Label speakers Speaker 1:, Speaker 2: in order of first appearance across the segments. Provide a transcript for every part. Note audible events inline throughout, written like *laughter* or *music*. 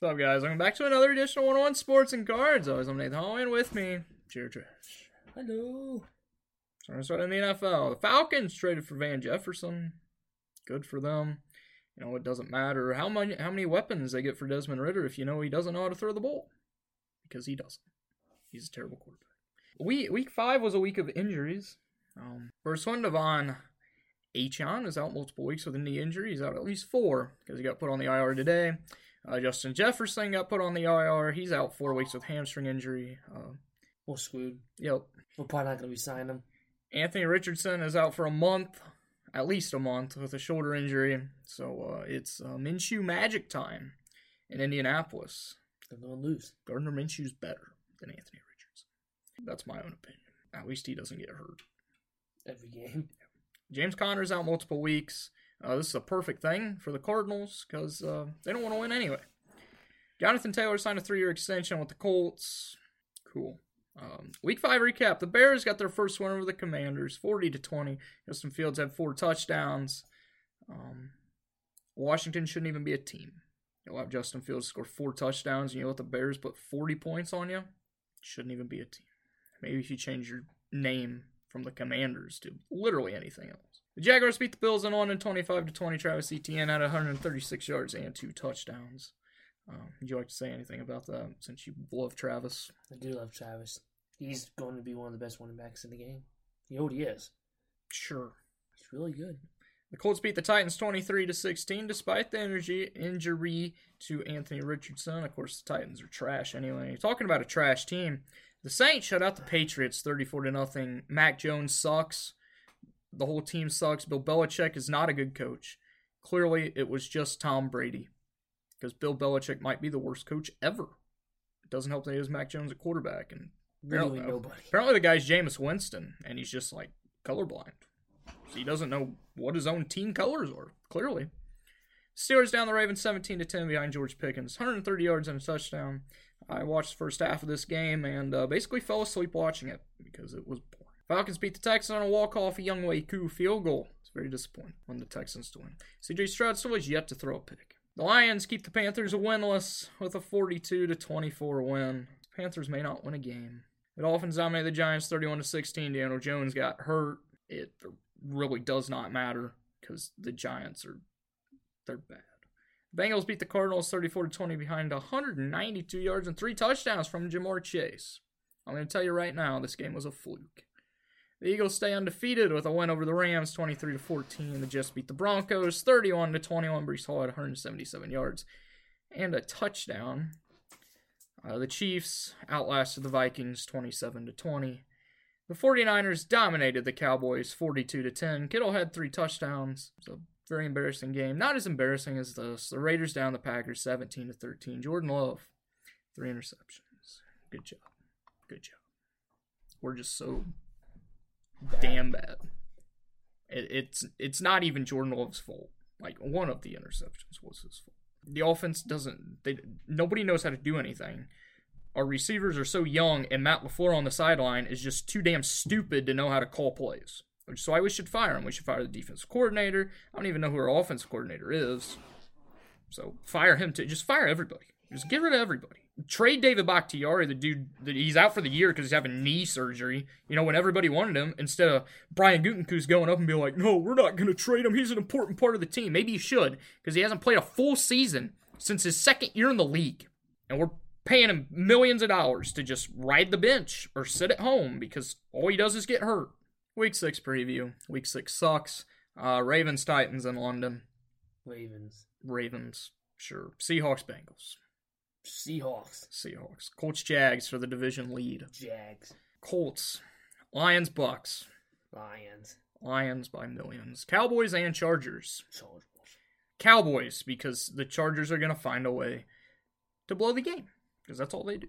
Speaker 1: What's up, guys? Welcome back to another edition of 101 Sports and Cards. Always, I'm Nathan Holloway, and with me, Jared Trash.
Speaker 2: Hello.
Speaker 1: So we're starting in the NFL. The Falcons traded for Van Jefferson. Good for them. You know, it doesn't matter how many how many weapons they get for Desmond Ridder if you know he doesn't know how to throw the ball, because he doesn't. He's a terrible quarterback. Week week five was a week of injuries. Um, first one, De'Von Achane is out multiple weeks with a knee injury. He's out at least four because he got put on the IR today. Uh, Justin Jefferson got put on the IR. He's out four weeks with hamstring injury. Uh,
Speaker 2: We're screwed.
Speaker 1: yep.
Speaker 2: We're probably not going to be signing him.
Speaker 1: Anthony Richardson is out for a month, at least a month, with a shoulder injury. So uh, it's uh, Minshew magic time in Indianapolis.
Speaker 2: They're going to lose
Speaker 1: Gardner Minshew's better than Anthony Richardson. That's my own opinion. At least he doesn't get hurt.
Speaker 2: every game.
Speaker 1: James Conner's out multiple weeks. Uh, this is a perfect thing for the Cardinals because uh, they don't want to win anyway. Jonathan Taylor signed a three-year extension with the Colts. Cool. Um, week five recap: The Bears got their first win over the Commanders, forty to twenty. Justin Fields had four touchdowns. Um, Washington shouldn't even be a team. You'll have Justin Fields score four touchdowns, and you let the Bears put forty points on you. Shouldn't even be a team. Maybe if you change your name from the Commanders to literally anything else. The Jaguars beat the Bills in one and 25 to 20. Travis Etienne had 136 yards and two touchdowns. Um, would you like to say anything about that since you love Travis?
Speaker 2: I do love Travis. He's going to be one of the best running backs in the game. You know what he is.
Speaker 1: Sure.
Speaker 2: He's really good.
Speaker 1: The Colts beat the Titans 23 to 16 despite the energy injury to Anthony Richardson. Of course, the Titans are trash anyway. Talking about a trash team, the Saints shut out the Patriots 34 to nothing. Mac Jones sucks. The whole team sucks. Bill Belichick is not a good coach. Clearly, it was just Tom Brady because Bill Belichick might be the worst coach ever. It doesn't help that he has Mac Jones at quarterback and
Speaker 2: Really
Speaker 1: Apparently-
Speaker 2: nobody.
Speaker 1: Apparently, the guy's Jameis Winston, and he's just like colorblind. So he doesn't know what his own team colors are. Clearly, Steelers down the Ravens 17 to 10 behind George Pickens, 130 yards and a touchdown. I watched the first half of this game and uh, basically fell asleep watching it because it was boring. Falcons beat the Texans on a walk-off Younghoe Koo field goal. It's very disappointing when the Texans to win. CJ Stroud still has yet to throw a pick. The Lions keep the Panthers winless with a 42 to 24 win. The Panthers may not win a game. The Dolphins dominated the Giants 31 to 16. Daniel Jones got hurt. It really does not matter because the Giants are they're bad. The Bengals beat the Cardinals 34 to 20 behind 192 yards and three touchdowns from Ja'Marr Chase. I'm going to tell you right now, this game was a fluke. The Eagles stay undefeated with a win over the Rams 23 to 14. The Jets beat the Broncos 31 to 21. Breece Hall had 177 yards and a touchdown. Uh, the Chiefs outlasted the Vikings 27 to 20. The 49ers dominated the Cowboys 42 to 10. Kittle had three touchdowns. It was a very embarrassing game. Not as embarrassing as this. The Raiders down the Packers 17 to 13. Jordan Love, three interceptions. Good job. Good job. We're just so
Speaker 2: Bad.
Speaker 1: damn bad. It, it's it's not even Jordan Love's fault. Like one of the interceptions was his fault. The offense doesn't. They nobody knows how to do anything. Our receivers are so young, and Matt LaFleur on the sideline is just too damn stupid to know how to call plays. Which is why we should fire him. We should fire the defensive coordinator. I don't even know who our offensive coordinator is. So fire him too. Just fire everybody. Just get rid of everybody. Trade David Bakhtiari, the dude that he's out for the year because he's having knee surgery. You know, when everybody wanted him, instead of Brian Gutekunst going up and being like, "No, we're not going to trade him. He's an important part of the team." Maybe you should because he hasn't played a full season since his second year in the league, and we're paying him millions of dollars to just ride the bench or sit at home because all he does is get hurt. Week six preview. Week six sucks. Uh, Ravens Titans in London.
Speaker 2: Ravens.
Speaker 1: Ravens, sure. Seahawks Bengals.
Speaker 2: Seahawks.
Speaker 1: Seahawks. Colts Jags for the division lead.
Speaker 2: Jags.
Speaker 1: Colts. Lions Bucks.
Speaker 2: Lions.
Speaker 1: Lions by millions. Cowboys and Chargers.
Speaker 2: Chargers.
Speaker 1: Cowboys because the Chargers are going to find a way to blow the game because that's all they do.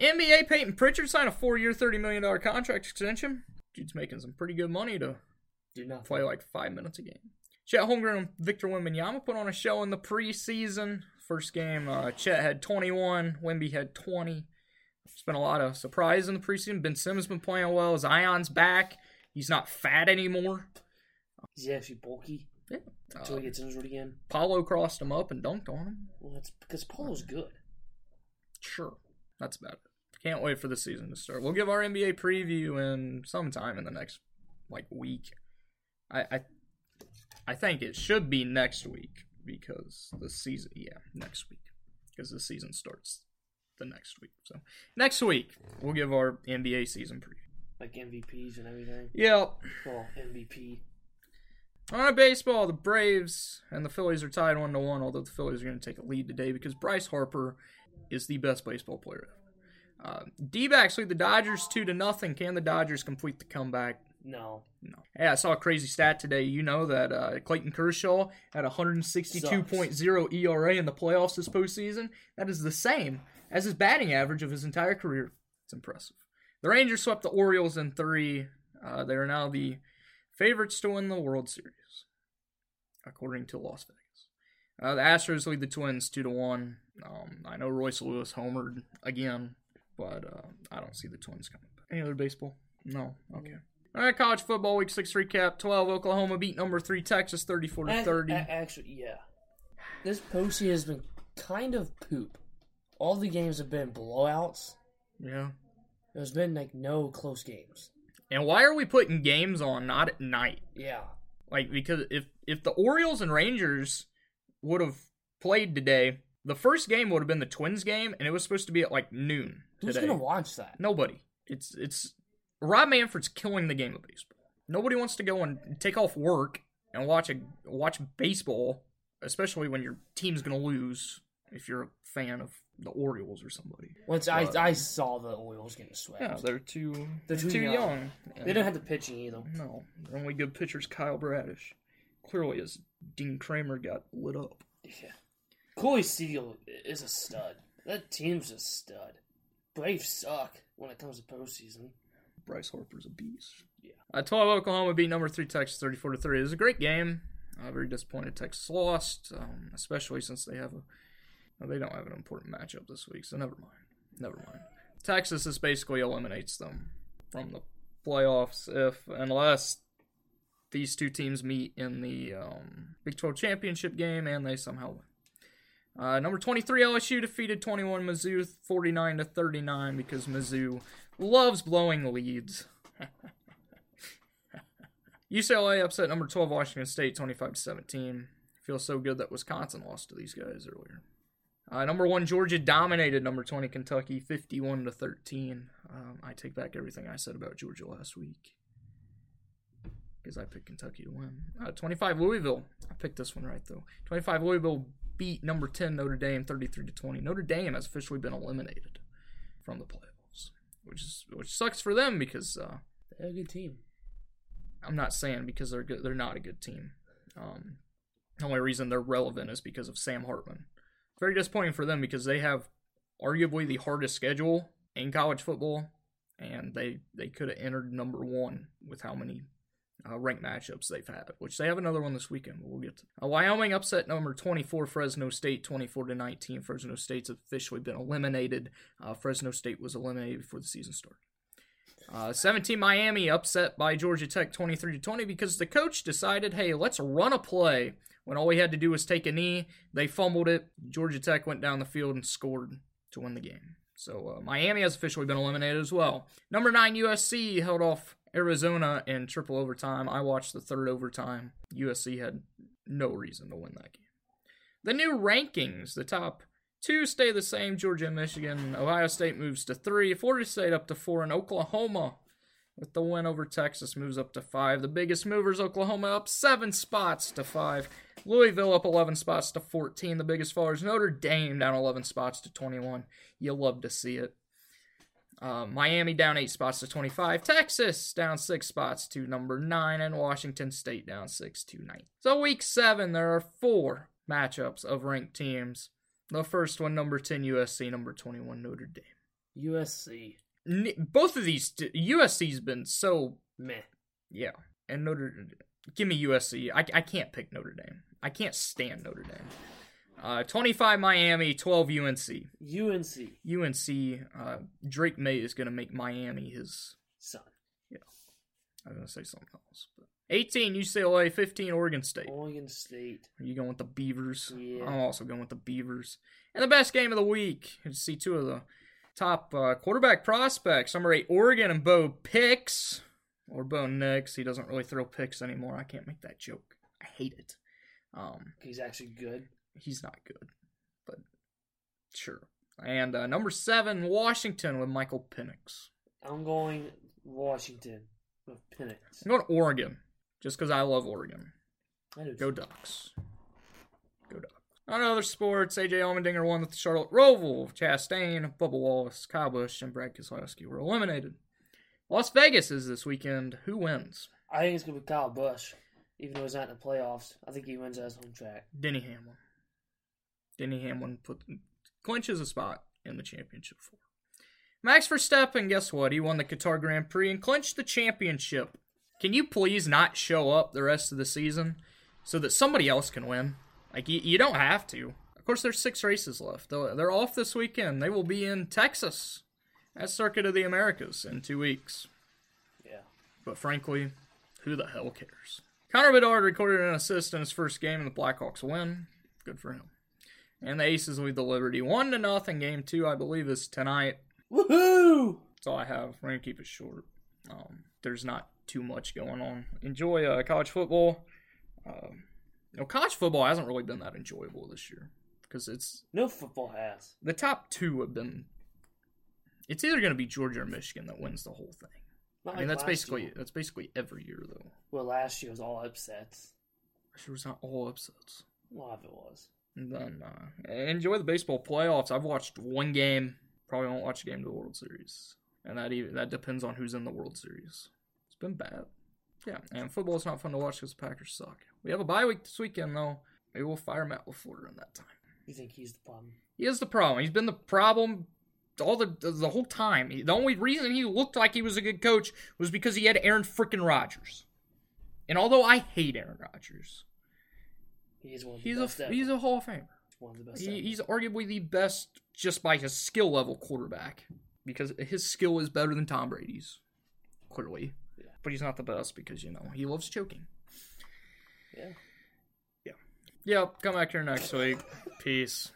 Speaker 1: NBA Payton Pritchard signed a four-year, $30 million contract extension. Dude's making some pretty good money to
Speaker 2: Do not
Speaker 1: play like five minutes a game. Chet Holmgren and Victor Wembanyama put on a show in the preseason. First game, uh, Chet had 21, Wemby had 20. It's been a lot of surprise in the preseason. Ben Simmons been playing well. Zion's back. He's not fat anymore.
Speaker 2: He's actually bulky.
Speaker 1: Yeah.
Speaker 2: until he gets injured again.
Speaker 1: Paolo crossed him up and dunked on him.
Speaker 2: Well, that's because Paolo's good.
Speaker 1: Sure. That's about it. Can't wait for the season to start. We'll give our NBA preview in sometime in the next like week. I I, I think it should be next week because the season yeah, next week. Because the season starts the next week. So next week we'll give our NBA season preview.
Speaker 2: Like MVPs and everything.
Speaker 1: Yep.
Speaker 2: Well, MVP.
Speaker 1: On to baseball, the Braves and the Phillies are tied one to one. Although the Phillies are going to take a lead today because Bryce Harper is the best baseball player ever. Uh, D-backs lead the Dodgers two to nothing. Can the Dodgers complete the comeback?
Speaker 2: No.
Speaker 1: No. Hey, I saw a crazy stat today. You know that uh, Clayton Kershaw had a 162.0 ERA in the playoffs this postseason. That is the same as his batting average of his entire career. It's impressive. The Rangers swept the Orioles in three. Uh, they are now the favorites to win the World Series, according to Las Vegas. Uh, the Astros lead the Twins two to one. Um, I know Royce Lewis homered again, but uh, I don't see the Twins coming back. Any other baseball? No. Okay. All right, college football week six recap. Twelve Oklahoma beat number three Texas thirty four to thirty.
Speaker 2: actually, yeah. This postseason has been kind of poop. All the games have been blowouts.
Speaker 1: Yeah.
Speaker 2: There's been like no close games.
Speaker 1: And why are we putting games on not at night?
Speaker 2: Yeah.
Speaker 1: Like because if if the Orioles and Rangers would have played today, the first game would have been the Twins game, and it was supposed to be at like noon
Speaker 2: Who's
Speaker 1: today.
Speaker 2: gonna watch that?
Speaker 1: Nobody. It's it's Rob Manfred's killing the game of baseball. Nobody wants to go and take off work and watch a watch baseball, especially when your team's gonna lose. If you're a fan of the Orioles or somebody,
Speaker 2: Once I I saw the Orioles getting swept.
Speaker 1: yeah, they're too
Speaker 2: They're too
Speaker 1: young.
Speaker 2: young. They don't have the pitching either.
Speaker 1: no, their only good pitcher's Kyle Bradish. Clearly, as Dean Kremer got lit up.
Speaker 2: Yeah. Corey Seager is a stud. That team's a stud. Braves suck when it comes to postseason.
Speaker 1: Bryce Harper's a beast.
Speaker 2: Yeah.
Speaker 1: Uh, 12 Oklahoma beat number 3 Texas 34 to 3. It was a great game. Uh, very disappointed Texas lost, um, especially since they have a well, they don't have an important matchup this week, so never mind. Never mind. Texas just basically eliminates them from the playoffs if unless these two teams meet in the um, Big 12 championship game and they somehow win. Uh, number 23 LSU defeated 21 Mizzou 49 to 39 because Mizzou loves blowing leads. *laughs* UCLA upset number 12 Washington State 25 to 17. Feels so good that Wisconsin lost to these guys earlier. Uh, number one Georgia dominated number 20 Kentucky 51 to 13. Um, I take back everything I said about Georgia last week because I picked Kentucky to win. Uh, 25 Louisville. I picked this one right though. 25 Louisville beat number 10 Notre Dame 33 to 20. Notre Dame has officially been eliminated from the playoffs, which is which sucks for them because uh,
Speaker 2: They're a good team.
Speaker 1: I'm not saying because they're good. They're not a good team. Um, the only reason they're relevant is because of Sam Hartman. Very disappointing for them because they have arguably the hardest schedule in college football, and they they could have entered number one with how many uh, ranked matchups they've had. Which they have another one this weekend. But we'll get to. Uh, Wyoming upset number 24 Fresno State 24 to 19. Fresno State's officially been eliminated. Uh, Fresno State was eliminated before the season started. Uh, 17 Miami upset by Georgia Tech 23 to 20 because the coach decided, hey, let's run a play. When all we had to do was take a knee, they fumbled it. Georgia Tech went down the field and scored to win the game. So uh, Miami has officially been eliminated as well. Number nine USC held off Arizona in triple overtime. I watched the third overtime. USC had no reason to win that game. The new rankings, the top Two stay the same. Georgia and Michigan. Ohio State moves to three. Florida State up to four. And Oklahoma, with the win over Texas, moves up to five. The biggest movers, Oklahoma up seven spots to five. Louisville up 11 spots to 14. The biggest fallers, Notre Dame down 11 spots to 21. You love to see it. Uh, Miami down eight spots to 25. Texas down six spots to number nine. And Washington State down six to nine. So, week seven, there are four matchups of ranked teams. The first one, number 10 USC, number 21 Notre Dame.
Speaker 2: USC.
Speaker 1: N- both of these, USC's been so,
Speaker 2: Meh.
Speaker 1: yeah. And Notre give me USC. I, I can't pick Notre Dame. I can't stand Notre Dame. Uh, 25 Miami, 12 UNC.
Speaker 2: UNC.
Speaker 1: UNC, uh, Drake Maye is going to make Miami his.
Speaker 2: Son. Yeah.
Speaker 1: I was going to say something else, but 18 UCLA, 15 Oregon State.
Speaker 2: Oregon State.
Speaker 1: Are you going with the Beavers?
Speaker 2: Yeah.
Speaker 1: I'm also going with the Beavers. And the best game of the week. You see two of the top uh, quarterback prospects. Number eight, Oregon and Bo Picks. Or Bo Nix. He doesn't really throw picks anymore. I can't make that joke. I hate it. Um,
Speaker 2: He's actually good.
Speaker 1: He's not good, but sure. And uh, number seven, Washington with Michael Penix.
Speaker 2: I'm going Washington with Penix.
Speaker 1: I'm going Oregon, just because I love Oregon.
Speaker 2: I do
Speaker 1: Go. Ducks. Go Ducks. On other sports, AJ Allmendinger won with the Charlotte Roval. Chastain, Bubba Wallace, Kyle Busch, and Brad Keselowski were eliminated. Las Vegas is this weekend. Who wins?
Speaker 2: I think it's gonna be Kyle Busch, even though he's not in the playoffs. I think he wins at his home track.
Speaker 1: Denny Hamlin. Denny Hamlin put clinches a spot in the championship four. Max Verstappen, guess what? He won the Qatar Grand Prix and clinched the championship. Can you please not show up the rest of the season so that somebody else can win? Like you, you don't have to. Of course, there's six races left. They're off this weekend. They will be in Texas at Circuit of the Americas in two weeks.
Speaker 2: Yeah.
Speaker 1: But frankly, who the hell cares? Connor Bedard recorded an assist in his first game, and the Blackhawks win. Good for him. And the Aces lead the Liberty one to nothing. Game two, I believe, is tonight.
Speaker 2: Woohoo!
Speaker 1: That's all I have. We're gonna keep it short. Um, there's not too much going on. Enjoy uh, college football. Um, you know, college football hasn't really been that enjoyable this year because it's
Speaker 2: No football has.
Speaker 1: the top two have been. It's either going to be Georgia or Michigan that wins the whole thing.
Speaker 2: Not
Speaker 1: I mean,
Speaker 2: like
Speaker 1: that's basically
Speaker 2: year.
Speaker 1: that's basically every year though.
Speaker 2: Well, last year was all upsets.
Speaker 1: Sure, it's not all upsets.
Speaker 2: A lot of it was.
Speaker 1: And then uh, enjoy the baseball playoffs. I've watched one game. Probably won't watch a game to the World Series, and that even that depends on who's in the World Series. It's been bad. Yeah, and football's not fun to watch because the Packers suck. We have a bye week this weekend though. Maybe we'll fire Matt LaFleur in that time.
Speaker 2: You think he's the problem?
Speaker 1: He is the problem. He's been the problem all the the whole time. The only reason he looked like he was a good coach was because he had Aaron freaking Rodgers. And although I hate Aaron Rodgers,
Speaker 2: He is one of the
Speaker 1: he's
Speaker 2: best
Speaker 1: a
Speaker 2: ever.
Speaker 1: he's a Hall of Famer.
Speaker 2: one of the best.
Speaker 1: He, he's arguably the best just by his skill level quarterback because his skill is better than Tom Brady's, clearly.
Speaker 2: Yeah.
Speaker 1: But he's not the best because you know he loves choking. Yeah.
Speaker 2: Yeah.
Speaker 1: Yeah, come back here next week. Peace.